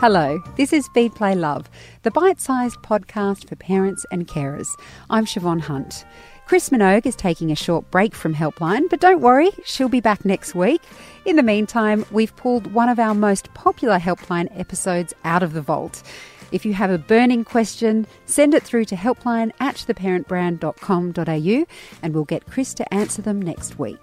Hello, this is Feed Play Love, the bite sized podcast for parents and carers. I'm Siobhan Hunt. Chris Minogue is taking a short break from Helpline, but don't worry, she'll be back next week. In the meantime, we've pulled one of our most popular Helpline episodes out of the vault. If you have a burning question, send it through to helpline at theparentbrand.com.au and we'll get Chris to answer them next week.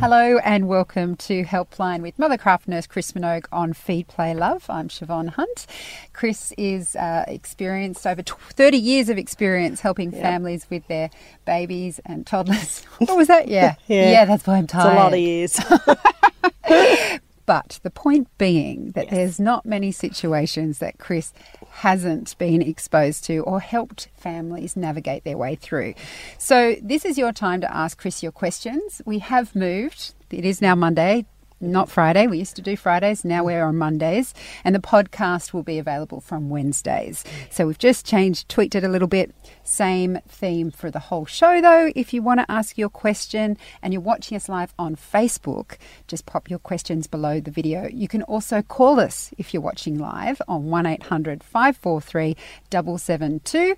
Hello and welcome to Helpline with Mothercraft nurse Chris Minogue on Feed Play Love. I'm Siobhan Hunt. Chris is uh, experienced over 30 years of experience helping yep. families with their babies and toddlers. What was that? Yeah. yeah. yeah. that's why I'm tired. It's a lot of years. But the point being that yes. there's not many situations that Chris hasn't been exposed to or helped families navigate their way through. So, this is your time to ask Chris your questions. We have moved. It is now Monday, not Friday. We used to do Fridays. Now mm. we're on Mondays. And the podcast will be available from Wednesdays. So we've just changed, tweaked it a little bit. Same theme for the whole show, though. If you want to ask your question and you're watching us live on Facebook, just pop your questions below the video. You can also call us if you're watching live on 1 800 543 772.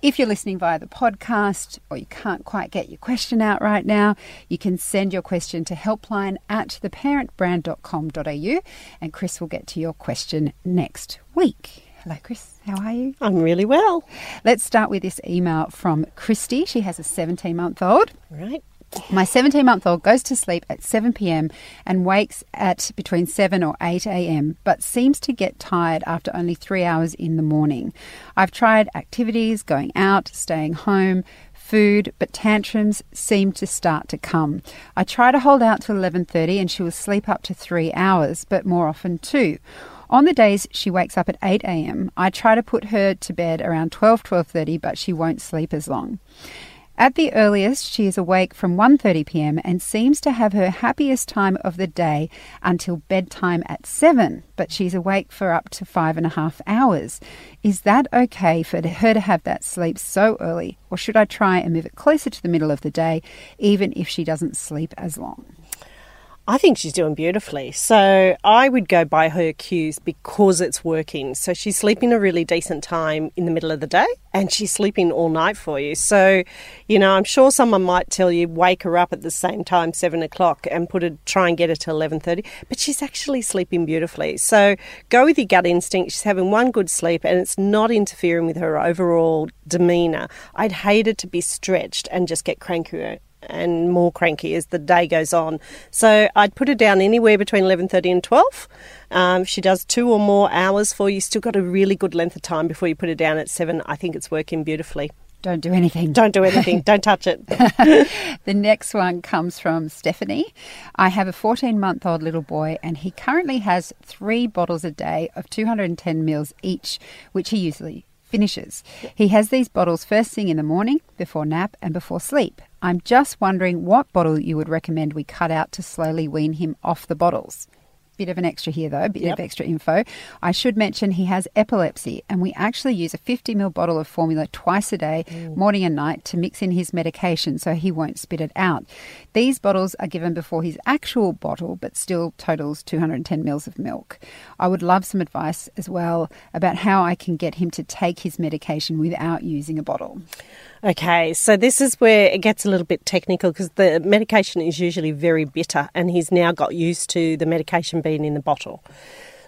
If you're listening via the podcast or you can't quite get your question out right now, you can send your question to helpline at theparentbrand.com.au and Chris will get to your question next week. Hello, Chris. How are you? I'm really well. Let's start with this email from Christy. She has a 17 month old. Right. My 17 month old goes to sleep at 7 pm and wakes at between 7 or 8 am, but seems to get tired after only three hours in the morning. I've tried activities, going out, staying home, food, but tantrums seem to start to come. I try to hold out till 11:30 and she will sleep up to 3 hours, but more often 2. On the days she wakes up at 8 a.m., I try to put her to bed around 12 12:30, but she won't sleep as long. At the earliest, she is awake from 1:30 p.m. and seems to have her happiest time of the day until bedtime at 7, but she's awake for up to five and a half hours. Is that okay for her to have that sleep so early, or should I try and move it closer to the middle of the day, even if she doesn't sleep as long? I think she's doing beautifully. So I would go by her cues because it's working. So she's sleeping a really decent time in the middle of the day and she's sleeping all night for you. So, you know, I'm sure someone might tell you wake her up at the same time, seven o'clock, and put her try and get her to eleven thirty. But she's actually sleeping beautifully. So go with your gut instinct. She's having one good sleep and it's not interfering with her overall demeanour. I'd hate her to be stretched and just get crankier and more cranky as the day goes on. So I'd put her down anywhere between 11.30 and 12. Um, she does two or more hours for you, still got a really good length of time before you put her down at 7. I think it's working beautifully. Don't do anything. Don't do anything. Don't touch it. the next one comes from Stephanie. I have a 14 month old little boy, and he currently has three bottles a day of 210 mils each, which he usually finishes. He has these bottles first thing in the morning, before nap, and before sleep. I'm just wondering what bottle you would recommend we cut out to slowly wean him off the bottles. Bit of an extra here, though, a bit yep. of extra info. I should mention he has epilepsy, and we actually use a 50 ml bottle of formula twice a day, mm. morning and night, to mix in his medication so he won't spit it out. These bottles are given before his actual bottle, but still totals 210 mils of milk. I would love some advice as well about how I can get him to take his medication without using a bottle. Okay, so this is where it gets a little bit technical because the medication is usually very bitter, and he's now got used to the medication being in the bottle.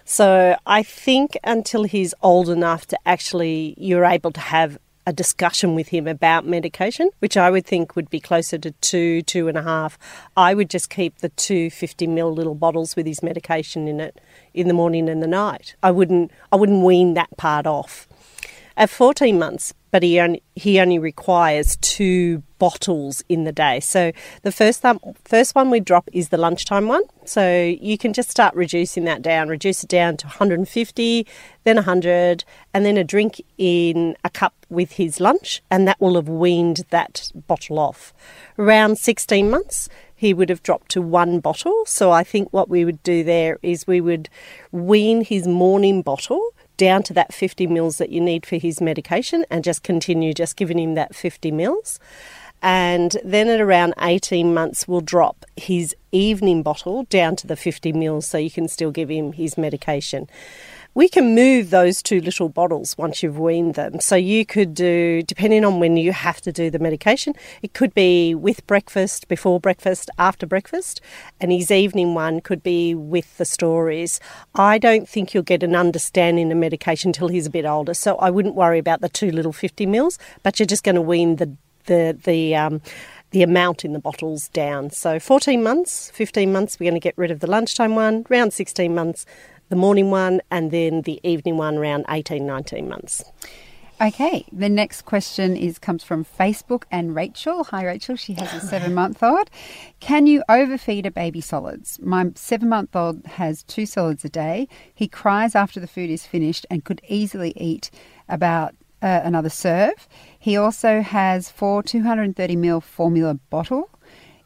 So I think until he's old enough to actually, you're able to have a discussion with him about medication, which I would think would be closer to two, two and a half. I would just keep the two 50 ml little bottles with his medication in it in the morning and the night. I wouldn't, I wouldn't wean that part off. At 14 months, but he only, he only requires two bottles in the day. So the first th- first one we drop is the lunchtime one. So you can just start reducing that down, reduce it down to 150, then 100, and then a drink in a cup with his lunch, and that will have weaned that bottle off. Around 16 months, he would have dropped to one bottle. So I think what we would do there is we would wean his morning bottle down to that 50 mils that you need for his medication and just continue just giving him that 50 mils. and then at around 18 months, we'll drop his evening bottle down to the 50 mils so you can still give him his medication. We can move those two little bottles once you've weaned them. So you could do, depending on when you have to do the medication, it could be with breakfast, before breakfast, after breakfast, and his evening one could be with the stories. I don't think you'll get an understanding of medication until he's a bit older, so I wouldn't worry about the two little 50 mils, but you're just going to wean the the the um, the amount in the bottles down. So 14 months, 15 months, we're going to get rid of the lunchtime one. Around 16 months, the morning one, and then the evening one around 18, 19 months. Okay, the next question is comes from Facebook and Rachel. Hi Rachel, she has a seven month old. Can you overfeed a baby solids? My seven month old has two solids a day. He cries after the food is finished and could easily eat about uh, another serve. He also has four 230 ml formula bottle.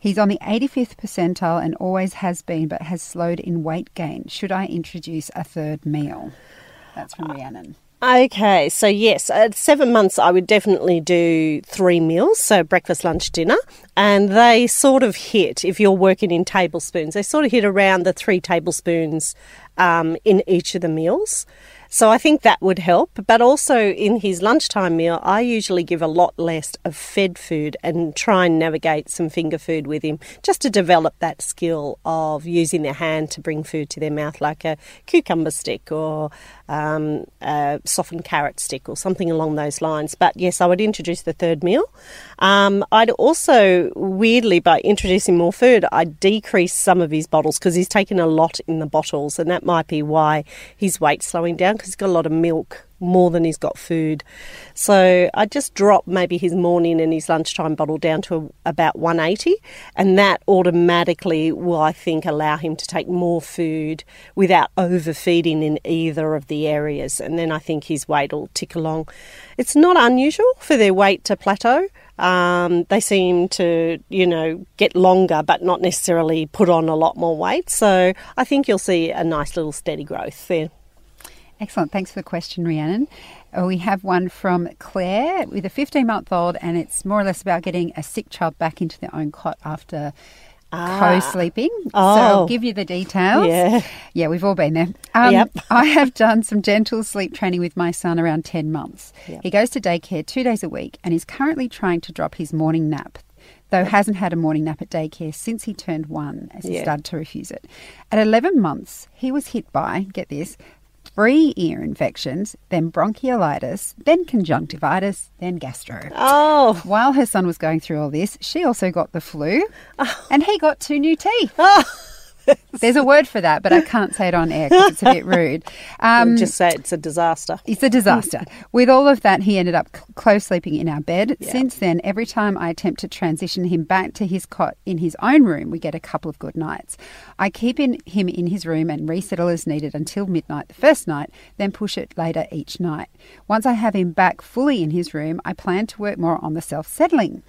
He's on the 85th percentile and always has been, but has slowed in weight gain. Should I introduce a third meal? That's from Rhiannon. Okay, so yes, at seven months, I would definitely do three meals, so breakfast, lunch, dinner, and they sort of hit, if you're working in tablespoons, they sort of hit around the three tablespoons um, in each of the meals. So I think that would help. But also in his lunchtime meal, I usually give a lot less of fed food and try and navigate some finger food with him just to develop that skill of using their hand to bring food to their mouth, like a cucumber stick or um, a softened carrot stick or something along those lines. But yes, I would introduce the third meal. Um, I'd also, weirdly, by introducing more food, I'd decrease some of his bottles because he's taken a lot in the bottles, and that might be why his weight's slowing down because he's got a lot of milk more than he's got food. So I just drop maybe his morning and his lunchtime bottle down to about 180, and that automatically will, I think, allow him to take more food without overfeeding in either of the areas. And then I think his weight will tick along. It's not unusual for their weight to plateau. Um, they seem to, you know, get longer but not necessarily put on a lot more weight. So I think you'll see a nice little steady growth there. Excellent. Thanks for the question, Rhiannon. Uh, we have one from Claire with a 15 month old, and it's more or less about getting a sick child back into their own cot after ah. co-sleeping. Oh. So I'll give you the details. Yeah, yeah, we've all been there. Um, yep. I have done some gentle sleep training with my son around 10 months. Yep. He goes to daycare two days a week and is currently trying to drop his morning nap though hasn't had a morning nap at daycare since he turned one as he yeah. started to refuse it. At 11 months, he was hit by, get this, three ear infections, then bronchiolitis, then conjunctivitis, then gastro. Oh. While her son was going through all this, she also got the flu oh. and he got two new teeth. Oh. There's a word for that, but I can't say it on air because it's a bit rude. Um, we'll just say it's a disaster. It's a disaster. With all of that, he ended up close sleeping in our bed. Yeah. Since then, every time I attempt to transition him back to his cot in his own room, we get a couple of good nights. I keep in, him in his room and resettle as needed until midnight the first night, then push it later each night. Once I have him back fully in his room, I plan to work more on the self settling.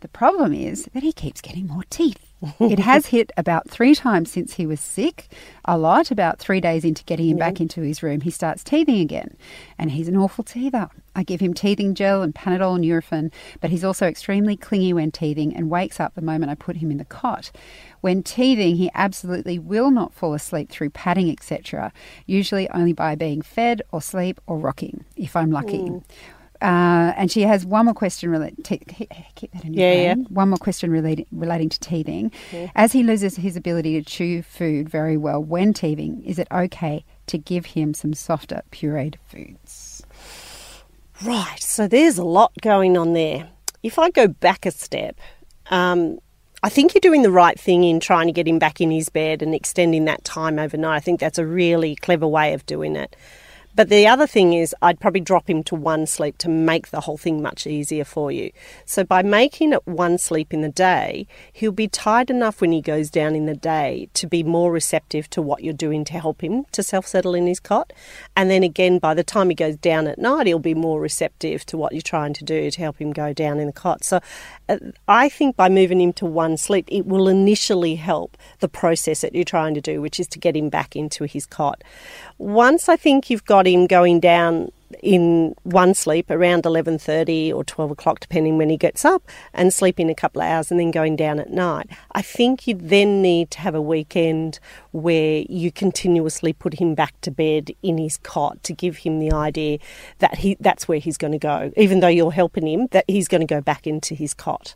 The problem is that he keeps getting more teeth it has hit about three times since he was sick, a lot. About three days into getting him yeah. back into his room, he starts teething again. And he's an awful teether. I give him teething gel and Panadol and Nurofen, but he's also extremely clingy when teething and wakes up the moment I put him in the cot. When teething, he absolutely will not fall asleep through padding, etc., usually only by being fed or sleep or rocking, if I'm lucky. Mm. Uh, and she has one more question related. keep that in your yeah, brain. Yeah. One more question relating relating to teething. Yeah. As he loses his ability to chew food very well when teething, is it okay to give him some softer pureed foods? Right. So there's a lot going on there. If I go back a step, um, I think you're doing the right thing in trying to get him back in his bed and extending that time overnight. I think that's a really clever way of doing it. But the other thing is, I'd probably drop him to one sleep to make the whole thing much easier for you. So by making it one sleep in the day, he'll be tired enough when he goes down in the day to be more receptive to what you're doing to help him to self settle in his cot. And then again, by the time he goes down at night, he'll be more receptive to what you're trying to do to help him go down in the cot. So uh, I think by moving him to one sleep, it will initially help the process that you're trying to do, which is to get him back into his cot. Once I think you've got him going down in one sleep around 11.30 or 12 o'clock depending when he gets up and sleeping a couple of hours and then going down at night i think you then need to have a weekend where you continuously put him back to bed in his cot to give him the idea that he that's where he's going to go even though you're helping him that he's going to go back into his cot.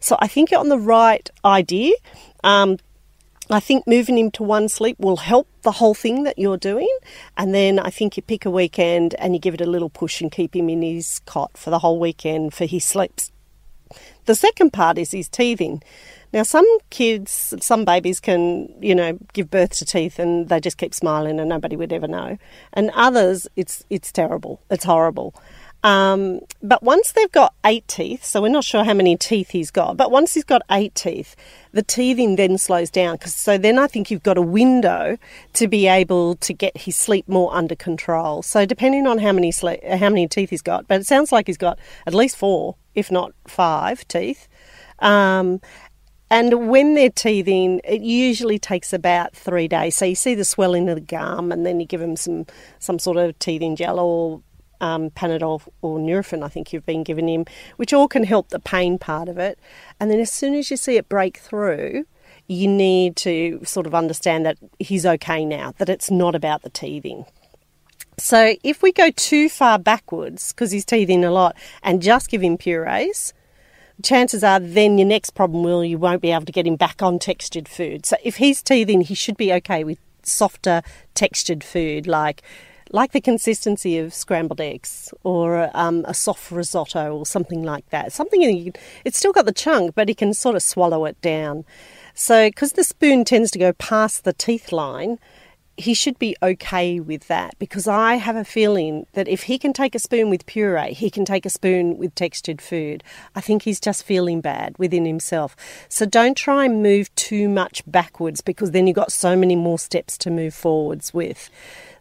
So i think you're on the right idea um, I think moving him to one sleep will help the whole thing that you're doing. And then I think you pick a weekend and you give it a little push and keep him in his cot for the whole weekend for his sleeps. The second part is his teething. Now, some kids, some babies can, you know, give birth to teeth and they just keep smiling and nobody would ever know. And others, it's it's terrible. It's horrible. Um, but once they've got eight teeth, so we're not sure how many teeth he's got, but once he's got eight teeth, the teething then slows down. Cause, so then I think you've got a window to be able to get his sleep more under control. So depending on how many sleep, how many teeth he's got, but it sounds like he's got at least four, if not five teeth. Um, and when they're teething, it usually takes about three days. So you see the swelling of the gum, and then you give them some some sort of teething gel or um, Panadol or Nurofen, I think you've been given him, which all can help the pain part of it. And then as soon as you see it break through, you need to sort of understand that he's okay now, that it's not about the teething. So if we go too far backwards, because he's teething a lot, and just give him purees, chances are then your next problem will you won't be able to get him back on textured food. So if he's teething, he should be okay with softer textured food like like the consistency of scrambled eggs or um, a soft risotto or something like that. Something it's still got the chunk, but he can sort of swallow it down. So, because the spoon tends to go past the teeth line, he should be okay with that because I have a feeling that if he can take a spoon with puree, he can take a spoon with textured food. I think he's just feeling bad within himself. So don't try and move too much backwards because then you've got so many more steps to move forwards with.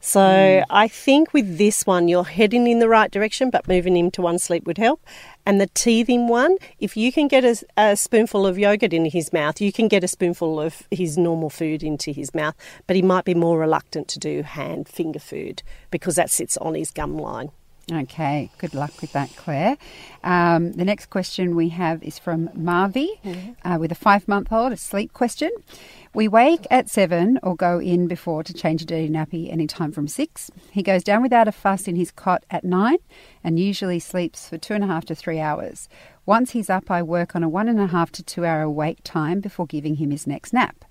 So mm. I think with this one, you're heading in the right direction, but moving him to one sleep would help. And the teething one, if you can get a, a, spoonful of yogurt in his mouth, you can get a spoonful of his normal food into his mouth, but he might be more reluctant to do hand finger food because that sits on his gum line. Okay, good luck with that, Claire. Um, the next question we have is from Marvi mm-hmm. uh, with a five month old, a sleep question. We wake at seven or go in before to change a dirty nappy anytime from six. He goes down without a fuss in his cot at nine and usually sleeps for two and a half to three hours. Once he's up, I work on a one and a half to two hour wake time before giving him his next nap.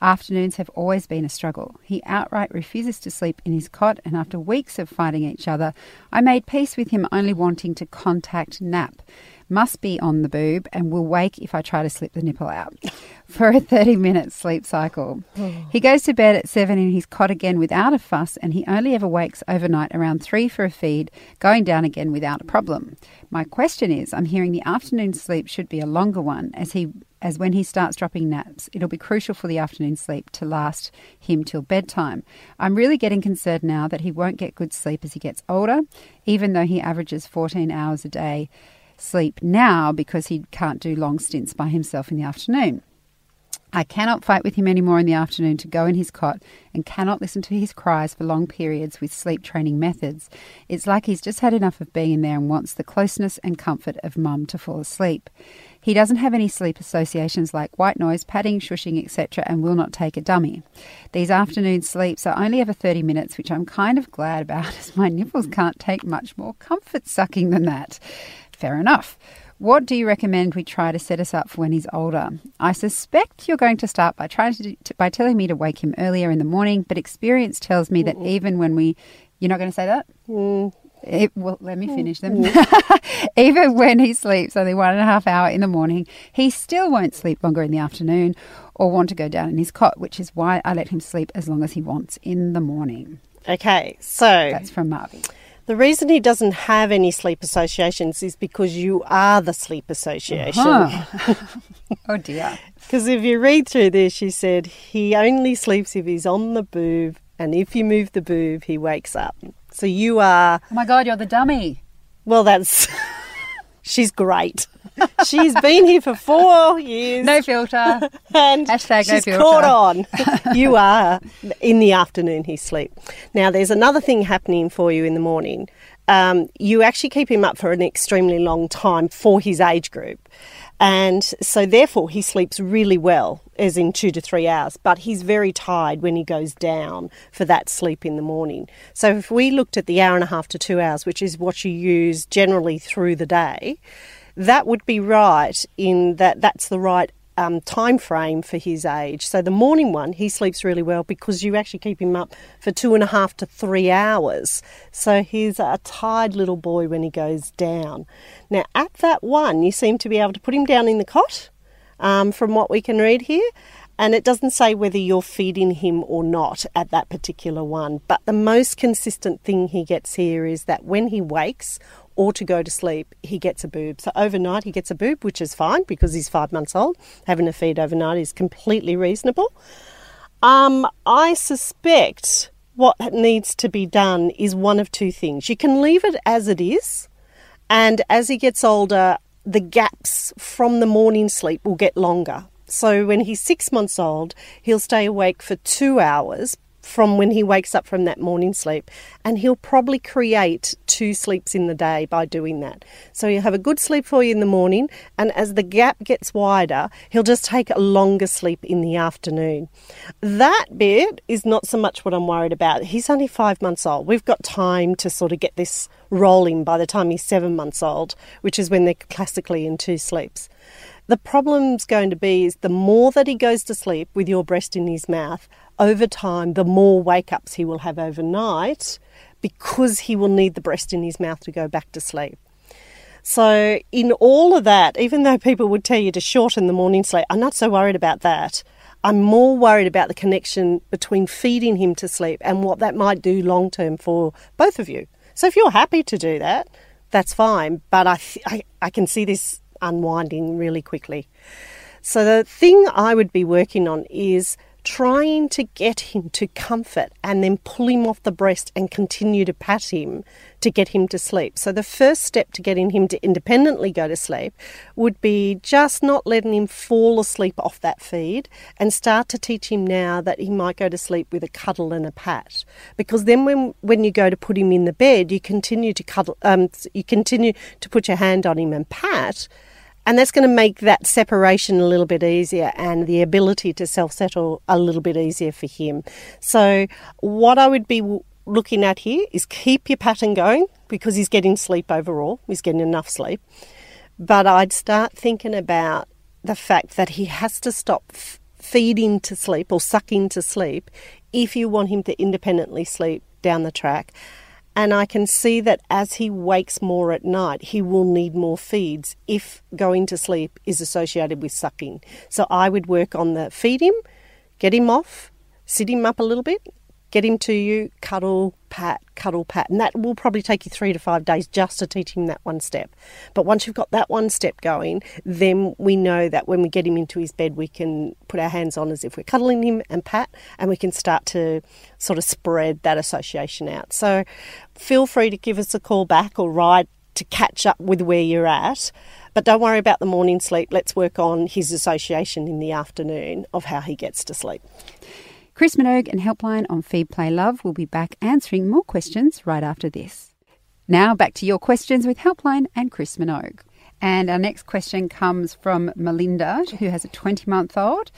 Afternoons have always been a struggle. He outright refuses to sleep in his cot, and after weeks of fighting each other, I made peace with him only wanting to contact nap. Must be on the boob and will wake if I try to slip the nipple out for a 30 minute sleep cycle. Oh. He goes to bed at 7 in his cot again without a fuss, and he only ever wakes overnight around 3 for a feed, going down again without a problem. My question is I'm hearing the afternoon sleep should be a longer one as he as when he starts dropping naps, it'll be crucial for the afternoon sleep to last him till bedtime. I'm really getting concerned now that he won't get good sleep as he gets older, even though he averages 14 hours a day sleep now because he can't do long stints by himself in the afternoon. I cannot fight with him anymore in the afternoon to go in his cot and cannot listen to his cries for long periods with sleep training methods. It's like he's just had enough of being in there and wants the closeness and comfort of mum to fall asleep. He doesn't have any sleep associations like white noise, padding, shushing, etc., and will not take a dummy. These afternoon sleeps are only ever 30 minutes, which I'm kind of glad about as my nipples can't take much more comfort sucking than that. Fair enough. What do you recommend we try to set us up for when he's older? I suspect you're going to start by trying to, to by telling me to wake him earlier in the morning, but experience tells me that mm. even when we, you're not going to say that. Mm. It, well, let me finish them. Even when he sleeps only one and a half hour in the morning, he still won't sleep longer in the afternoon or want to go down in his cot, which is why I let him sleep as long as he wants in the morning. Okay, so that's from Marvy. The reason he doesn't have any sleep associations is because you are the sleep association. Uh-huh. oh dear. Because if you read through this, she said he only sleeps if he's on the boob, and if you move the boob, he wakes up. So you are. Oh my God, you're the dummy. Well, that's. She's great. She's been here for four years. No filter. and Hashtag she's no filter. caught on. you are in the afternoon, he sleep. Now, there's another thing happening for you in the morning. um, you actually keep him up for an extremely long time for his age group. And so, therefore, he sleeps really well, as in two to three hours, but he's very tired when he goes down for that sleep in the morning. So, if we looked at the hour and a half to two hours, which is what you use generally through the day, that would be right in that that's the right um, time frame for his age. So the morning one, he sleeps really well because you actually keep him up for two and a half to three hours. So he's a tired little boy when he goes down. Now at that one, you seem to be able to put him down in the cot, um, from what we can read here. And it doesn't say whether you're feeding him or not at that particular one. But the most consistent thing he gets here is that when he wakes or to go to sleep, he gets a boob. So overnight, he gets a boob, which is fine because he's five months old. Having a feed overnight is completely reasonable. Um, I suspect what needs to be done is one of two things. You can leave it as it is, and as he gets older, the gaps from the morning sleep will get longer. So when he's six months old, he'll stay awake for two hours from when he wakes up from that morning sleep. And he'll probably create two sleeps in the day by doing that. So he'll have a good sleep for you in the morning, and as the gap gets wider, he'll just take a longer sleep in the afternoon. That bit is not so much what I'm worried about. He's only five months old. We've got time to sort of get this rolling by the time he's seven months old, which is when they're classically in two sleeps. The problem's going to be is the more that he goes to sleep with your breast in his mouth, over time, the more wake ups he will have overnight because he will need the breast in his mouth to go back to sleep. So, in all of that, even though people would tell you to shorten the morning sleep, I'm not so worried about that. I'm more worried about the connection between feeding him to sleep and what that might do long term for both of you. So, if you're happy to do that, that's fine. But I, I, I can see this unwinding really quickly. So, the thing I would be working on is trying to get him to comfort and then pull him off the breast and continue to pat him to get him to sleep. So, the first step to getting him to independently go to sleep would be just not letting him fall asleep off that feed and start to teach him now that he might go to sleep with a cuddle and a pat. Because then, when, when you go to put him in the bed, you continue to cuddle, um, you continue to put your hand on him and pat and that's going to make that separation a little bit easier and the ability to self settle a little bit easier for him. So, what I would be looking at here is keep your pattern going because he's getting sleep overall, he's getting enough sleep. But I'd start thinking about the fact that he has to stop f- feeding to sleep or sucking to sleep if you want him to independently sleep down the track. And I can see that as he wakes more at night, he will need more feeds if going to sleep is associated with sucking. So I would work on the feed him, get him off, sit him up a little bit, get him to you, cuddle, pat, cuddle, pat. And that will probably take you three to five days just to teach him that one step. But once you've got that one step going, then we know that when we get him into his bed, we can put our hands on as if we're cuddling him and pat, and we can start to sort of spread that association out. So feel free to give us a call back or write to catch up with where you're at. But don't worry about the morning sleep. Let's work on his association in the afternoon of how he gets to sleep. Chris Minogue and Helpline on Feed Play Love will be back answering more questions right after this. Now back to your questions with Helpline and Chris Minogue. And our next question comes from Melinda, who has a 20 month old.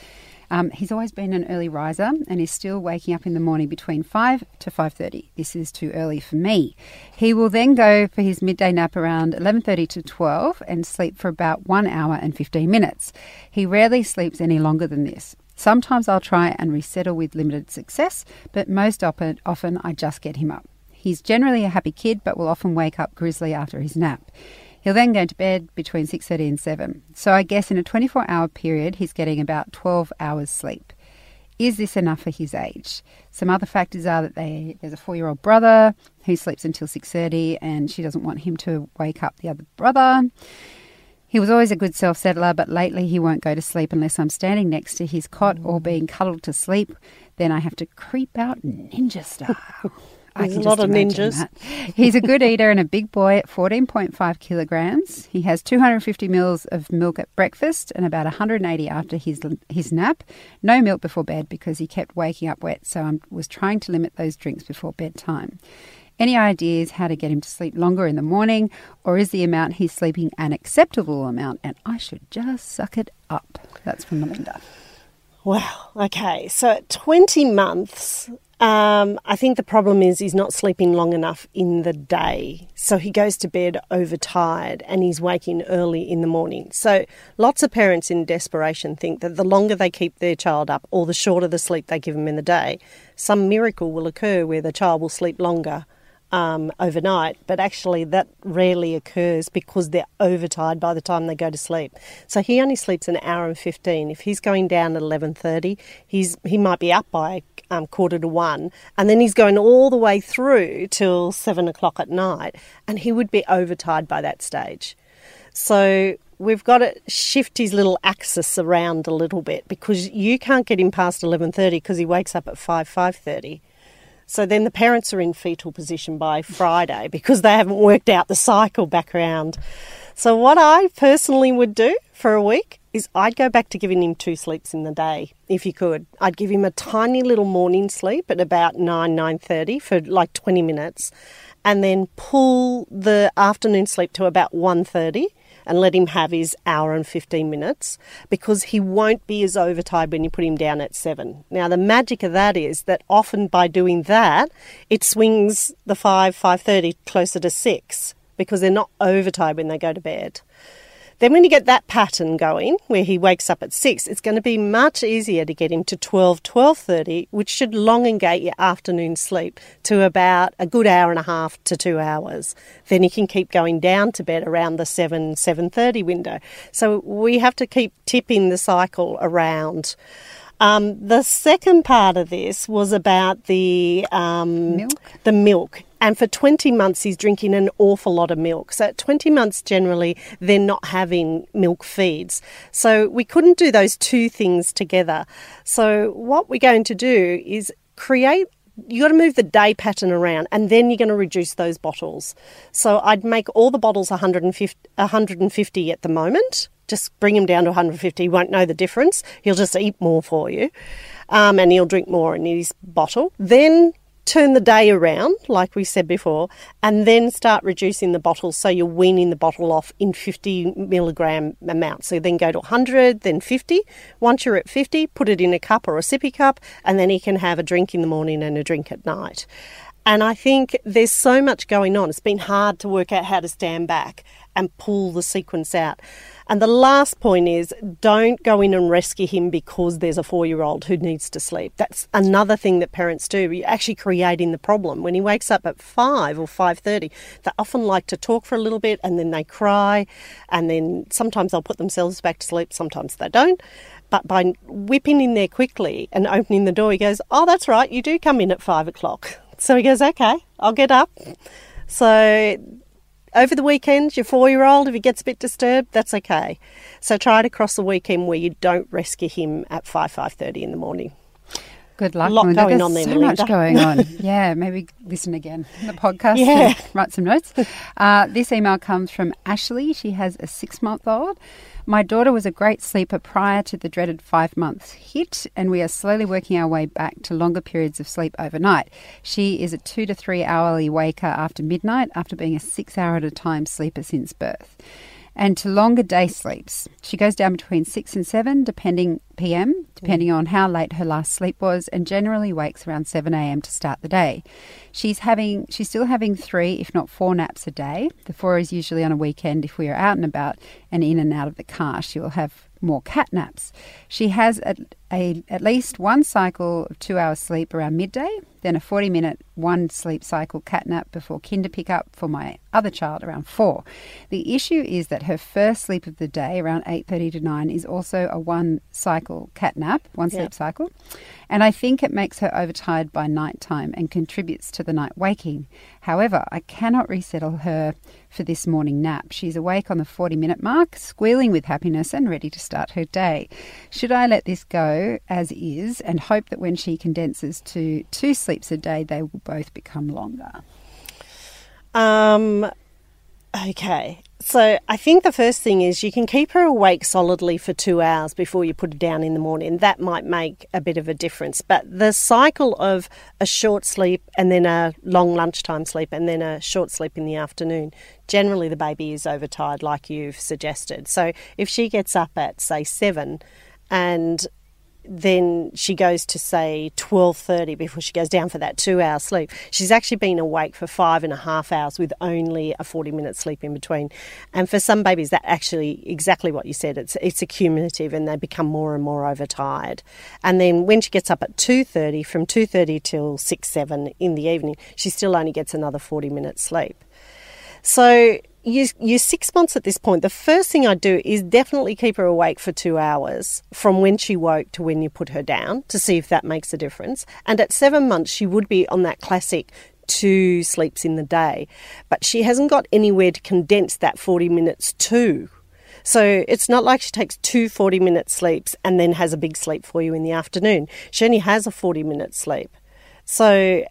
Um, he's always been an early riser and is still waking up in the morning between 5 to 5.30. This is too early for me. He will then go for his midday nap around 11.30 to 12 and sleep for about 1 hour and 15 minutes. He rarely sleeps any longer than this. Sometimes I'll try and resettle with limited success, but most often, I just get him up. He's generally a happy kid, but will often wake up grizzly after his nap. He'll then go to bed between 6:30 and 7. So I guess in a 24-hour period he's getting about 12 hours sleep. Is this enough for his age? Some other factors are that they, there's a 4-year-old brother who sleeps until 6:30 and she doesn't want him to wake up the other brother. He was always a good self settler, but lately he won't go to sleep unless I'm standing next to his cot or mm. being cuddled to sleep. Then I have to creep out ninja style. There's a lot of ninjas. That. He's a good eater and a big boy at 14.5 kilograms. He has 250 mils of milk at breakfast and about 180 after his his nap. No milk before bed because he kept waking up wet, so I was trying to limit those drinks before bedtime. Any ideas how to get him to sleep longer in the morning, or is the amount he's sleeping an acceptable amount and I should just suck it up? That's from Melinda. Wow. Okay. So at 20 months, um, I think the problem is he's not sleeping long enough in the day. So he goes to bed overtired and he's waking early in the morning. So lots of parents in desperation think that the longer they keep their child up or the shorter the sleep they give him in the day, some miracle will occur where the child will sleep longer um, overnight, but actually that rarely occurs because they're overtired by the time they go to sleep. So he only sleeps an hour and fifteen. If he's going down at eleven thirty, he's he might be up by um, quarter to one, and then he's going all the way through till seven o'clock at night, and he would be overtired by that stage. So we've got to shift his little axis around a little bit because you can't get him past 11:30 because he wakes up at 5 5:30 so then the parents are in fetal position by Friday because they haven't worked out the cycle back around. So what I personally would do for a week is I'd go back to giving him two sleeps in the day if you could. I'd give him a tiny little morning sleep at about 9 9:30 for like 20 minutes and then pull the afternoon sleep to about 1:30 and let him have his hour and 15 minutes because he won't be as overtired when you put him down at 7. Now the magic of that is that often by doing that it swings the 5 5:30 closer to 6 because they're not overtired when they go to bed. Then when you get that pattern going, where he wakes up at 6, it's going to be much easier to get him to 12, 12.30, which should elongate your afternoon sleep to about a good hour and a half to two hours. Then he can keep going down to bed around the 7, 7.30 window. So we have to keep tipping the cycle around. Um, the second part of this was about the um, milk. The milk. And for 20 months, he's drinking an awful lot of milk. So at 20 months, generally, they're not having milk feeds. So we couldn't do those two things together. So what we're going to do is create you got to move the day pattern around and then you're going to reduce those bottles. So I'd make all the bottles 150, 150 at the moment. Just bring him down to 150. He won't know the difference. He'll just eat more for you um, and he'll drink more in his bottle. Then turn the day around, like we said before, and then start reducing the bottles so you're weaning the bottle off in 50 milligram amounts. So then go to 100, then 50. Once you're at 50, put it in a cup or a sippy cup, and then he can have a drink in the morning and a drink at night. And I think there's so much going on. It's been hard to work out how to stand back and pull the sequence out. And the last point is don't go in and rescue him because there's a four year old who needs to sleep. That's another thing that parents do. You're actually creating the problem. When he wakes up at five or five thirty, they often like to talk for a little bit and then they cry and then sometimes they'll put themselves back to sleep, sometimes they don't. But by whipping in there quickly and opening the door, he goes, Oh, that's right, you do come in at five o'clock. So he goes, Okay, I'll get up. So over the weekend, your four year old, if he gets a bit disturbed, that's okay. So try it across the weekend where you don't rescue him at 5, 5.30 in the morning. Good luck. A lot Melinda. going There's on there, so Melinda. much going on. yeah, maybe listen again in the podcast. Yeah. and write some notes. Uh, this email comes from Ashley. She has a six month old. My daughter was a great sleeper prior to the dreaded five months hit, and we are slowly working our way back to longer periods of sleep overnight. She is a two to three hourly waker after midnight after being a six hour at a time sleeper since birth. And to longer day sleeps. She goes down between 6 and 7 depending p.m., depending mm. on how late her last sleep was, and generally wakes around 7 a.m. to start the day. She's having she's still having 3 if not 4 naps a day. The 4 is usually on a weekend if we are out and about and in and out of the car. She will have more cat naps. She has at, a, at least one cycle of two hours sleep around midday, then a 40 minute one sleep cycle cat nap before kinder pickup for my other child around four. The issue is that her first sleep of the day around 8.30 to 9 is also a one cycle cat nap, one sleep cycle. And I think it makes her overtired by night time and contributes to the night waking. However, I cannot resettle her for this morning nap. She's awake on the 40 minute mark, squealing with happiness and ready to start her day. Should I let this go as is and hope that when she condenses to two sleeps a day, they will both become longer? Um, okay. So I think the first thing is you can keep her awake solidly for two hours before you put her down in the morning. That might make a bit of a difference. But the cycle of a short sleep and then a long lunchtime sleep and then a short sleep in the afternoon, generally the baby is overtired, like you've suggested. So if she gets up at say seven and then she goes to say 12.30 before she goes down for that two hour sleep. She's actually been awake for five and a half hours with only a 40 minute sleep in between. And for some babies that actually exactly what you said it's it's accumulative and they become more and more overtired. And then when she gets up at 2.30 from 2.30 till 6 7 in the evening she still only gets another 40 minutes sleep. So you, you're six months at this point. The first thing I do is definitely keep her awake for two hours from when she woke to when you put her down to see if that makes a difference. And at seven months, she would be on that classic two sleeps in the day, but she hasn't got anywhere to condense that 40 minutes to. So it's not like she takes two 40 minute sleeps and then has a big sleep for you in the afternoon. She only has a 40 minute sleep. So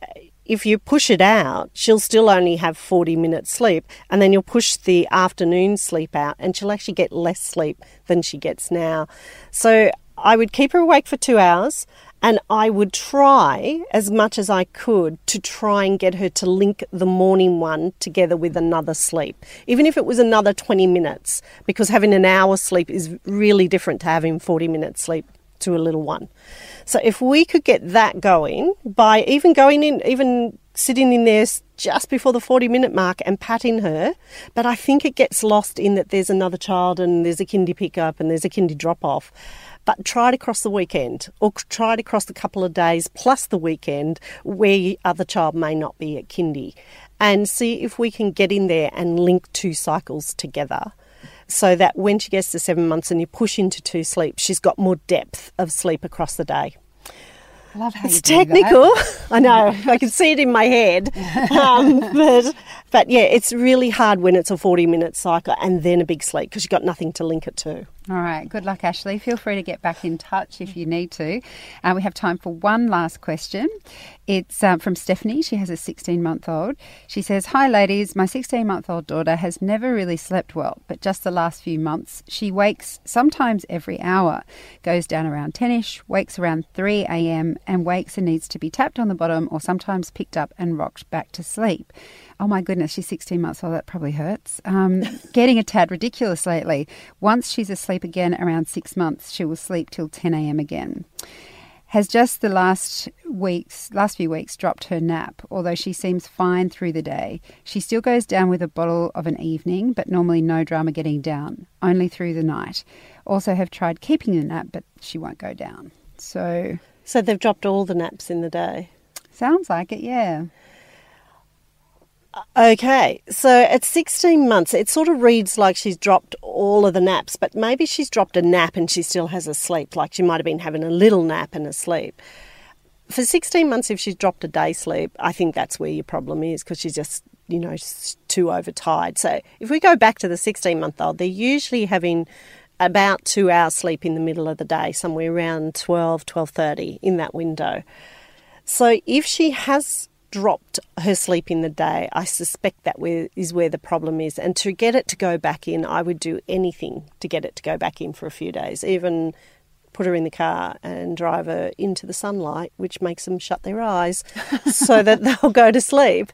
if you push it out, she'll still only have 40 minutes sleep, and then you'll push the afternoon sleep out, and she'll actually get less sleep than she gets now. So I would keep her awake for two hours, and I would try as much as I could to try and get her to link the morning one together with another sleep, even if it was another 20 minutes, because having an hour sleep is really different to having 40 minutes sleep to a little one. So if we could get that going by even going in, even sitting in there just before the 40 minute mark and patting her, but I think it gets lost in that there's another child and there's a kindy pickup and there's a kindy drop off. But try it across the weekend or try it across a couple of days plus the weekend where other child may not be at kindy and see if we can get in there and link two cycles together so that when she gets to seven months and you push into two sleeps, she's got more depth of sleep across the day. I love how it's technical. I know. I can see it in my head. Um, but, but yeah, it's really hard when it's a 40 minute cycle and then a big sleep because you've got nothing to link it to. All right. Good luck, Ashley. Feel free to get back in touch if you need to. Uh, we have time for one last question. It's um, from Stephanie. She has a 16 month old. She says, Hi, ladies. My 16 month old daughter has never really slept well, but just the last few months, she wakes sometimes every hour, goes down around 10 ish, wakes around 3 a.m., and wakes and needs to be tapped on the bottom or sometimes picked up and rocked back to sleep. Oh my goodness, she's 16 months old. That probably hurts. Um, getting a tad ridiculous lately. Once she's asleep again around six months, she will sleep till 10 a.m. again. Has just the last weeks, last few weeks, dropped her nap. Although she seems fine through the day, she still goes down with a bottle of an evening, but normally no drama getting down. Only through the night. Also have tried keeping the nap, but she won't go down. So, so they've dropped all the naps in the day. Sounds like it, yeah. Okay, so at 16 months, it sort of reads like she's dropped all of the naps, but maybe she's dropped a nap and she still has a sleep, like she might have been having a little nap and a sleep. For 16 months, if she's dropped a day sleep, I think that's where your problem is because she's just, you know, too overtired. So if we go back to the 16 month old, they're usually having about two hours sleep in the middle of the day, somewhere around 12, 12.30 in that window. So if she has dropped her sleep in the day, I suspect that is where the problem is. And to get it to go back in, I would do anything to get it to go back in for a few days, even put her in the car and drive her into the sunlight, which makes them shut their eyes so that they'll go to sleep.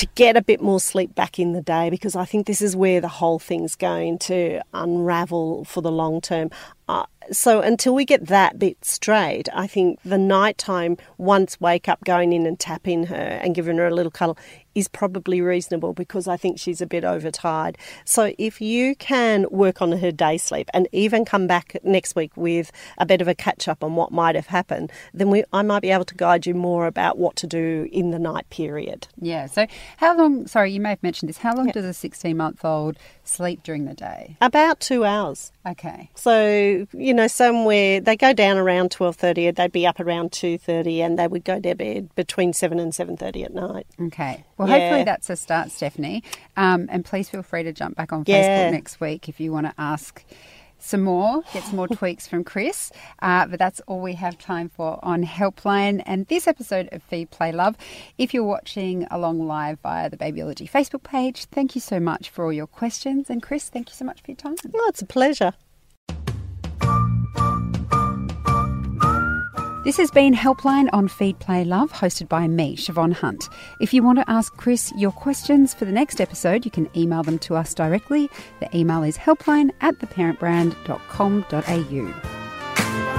To get a bit more sleep back in the day, because I think this is where the whole thing's going to unravel for the long term. Uh, so until we get that bit straight, I think the nighttime once wake up going in and tapping her and giving her a little cuddle is probably reasonable because I think she's a bit overtired. So if you can work on her day sleep and even come back next week with a bit of a catch up on what might have happened, then we I might be able to guide you more about what to do in the night period. Yeah. So how long sorry, you may have mentioned this, how long yeah. does a sixteen month old sleep during the day? About two hours. Okay. So, you know, somewhere they go down around 12.30, they'd be up around 2.30 and they would go to bed between 7 and 7.30 at night. Okay. Well, yeah. hopefully that's a start, Stephanie. Um, and please feel free to jump back on Facebook yeah. next week if you want to ask some more, get some more tweaks from Chris. Uh, but that's all we have time for on Helpline and this episode of Feed Play Love. If you're watching along live via the Babyology Facebook page, thank you so much for all your questions. And Chris, thank you so much for your time. Oh, it's a pleasure. This has been Helpline on Feed Play Love, hosted by me, Siobhan Hunt. If you want to ask Chris your questions for the next episode, you can email them to us directly. The email is helpline at theparentbrand.com.au.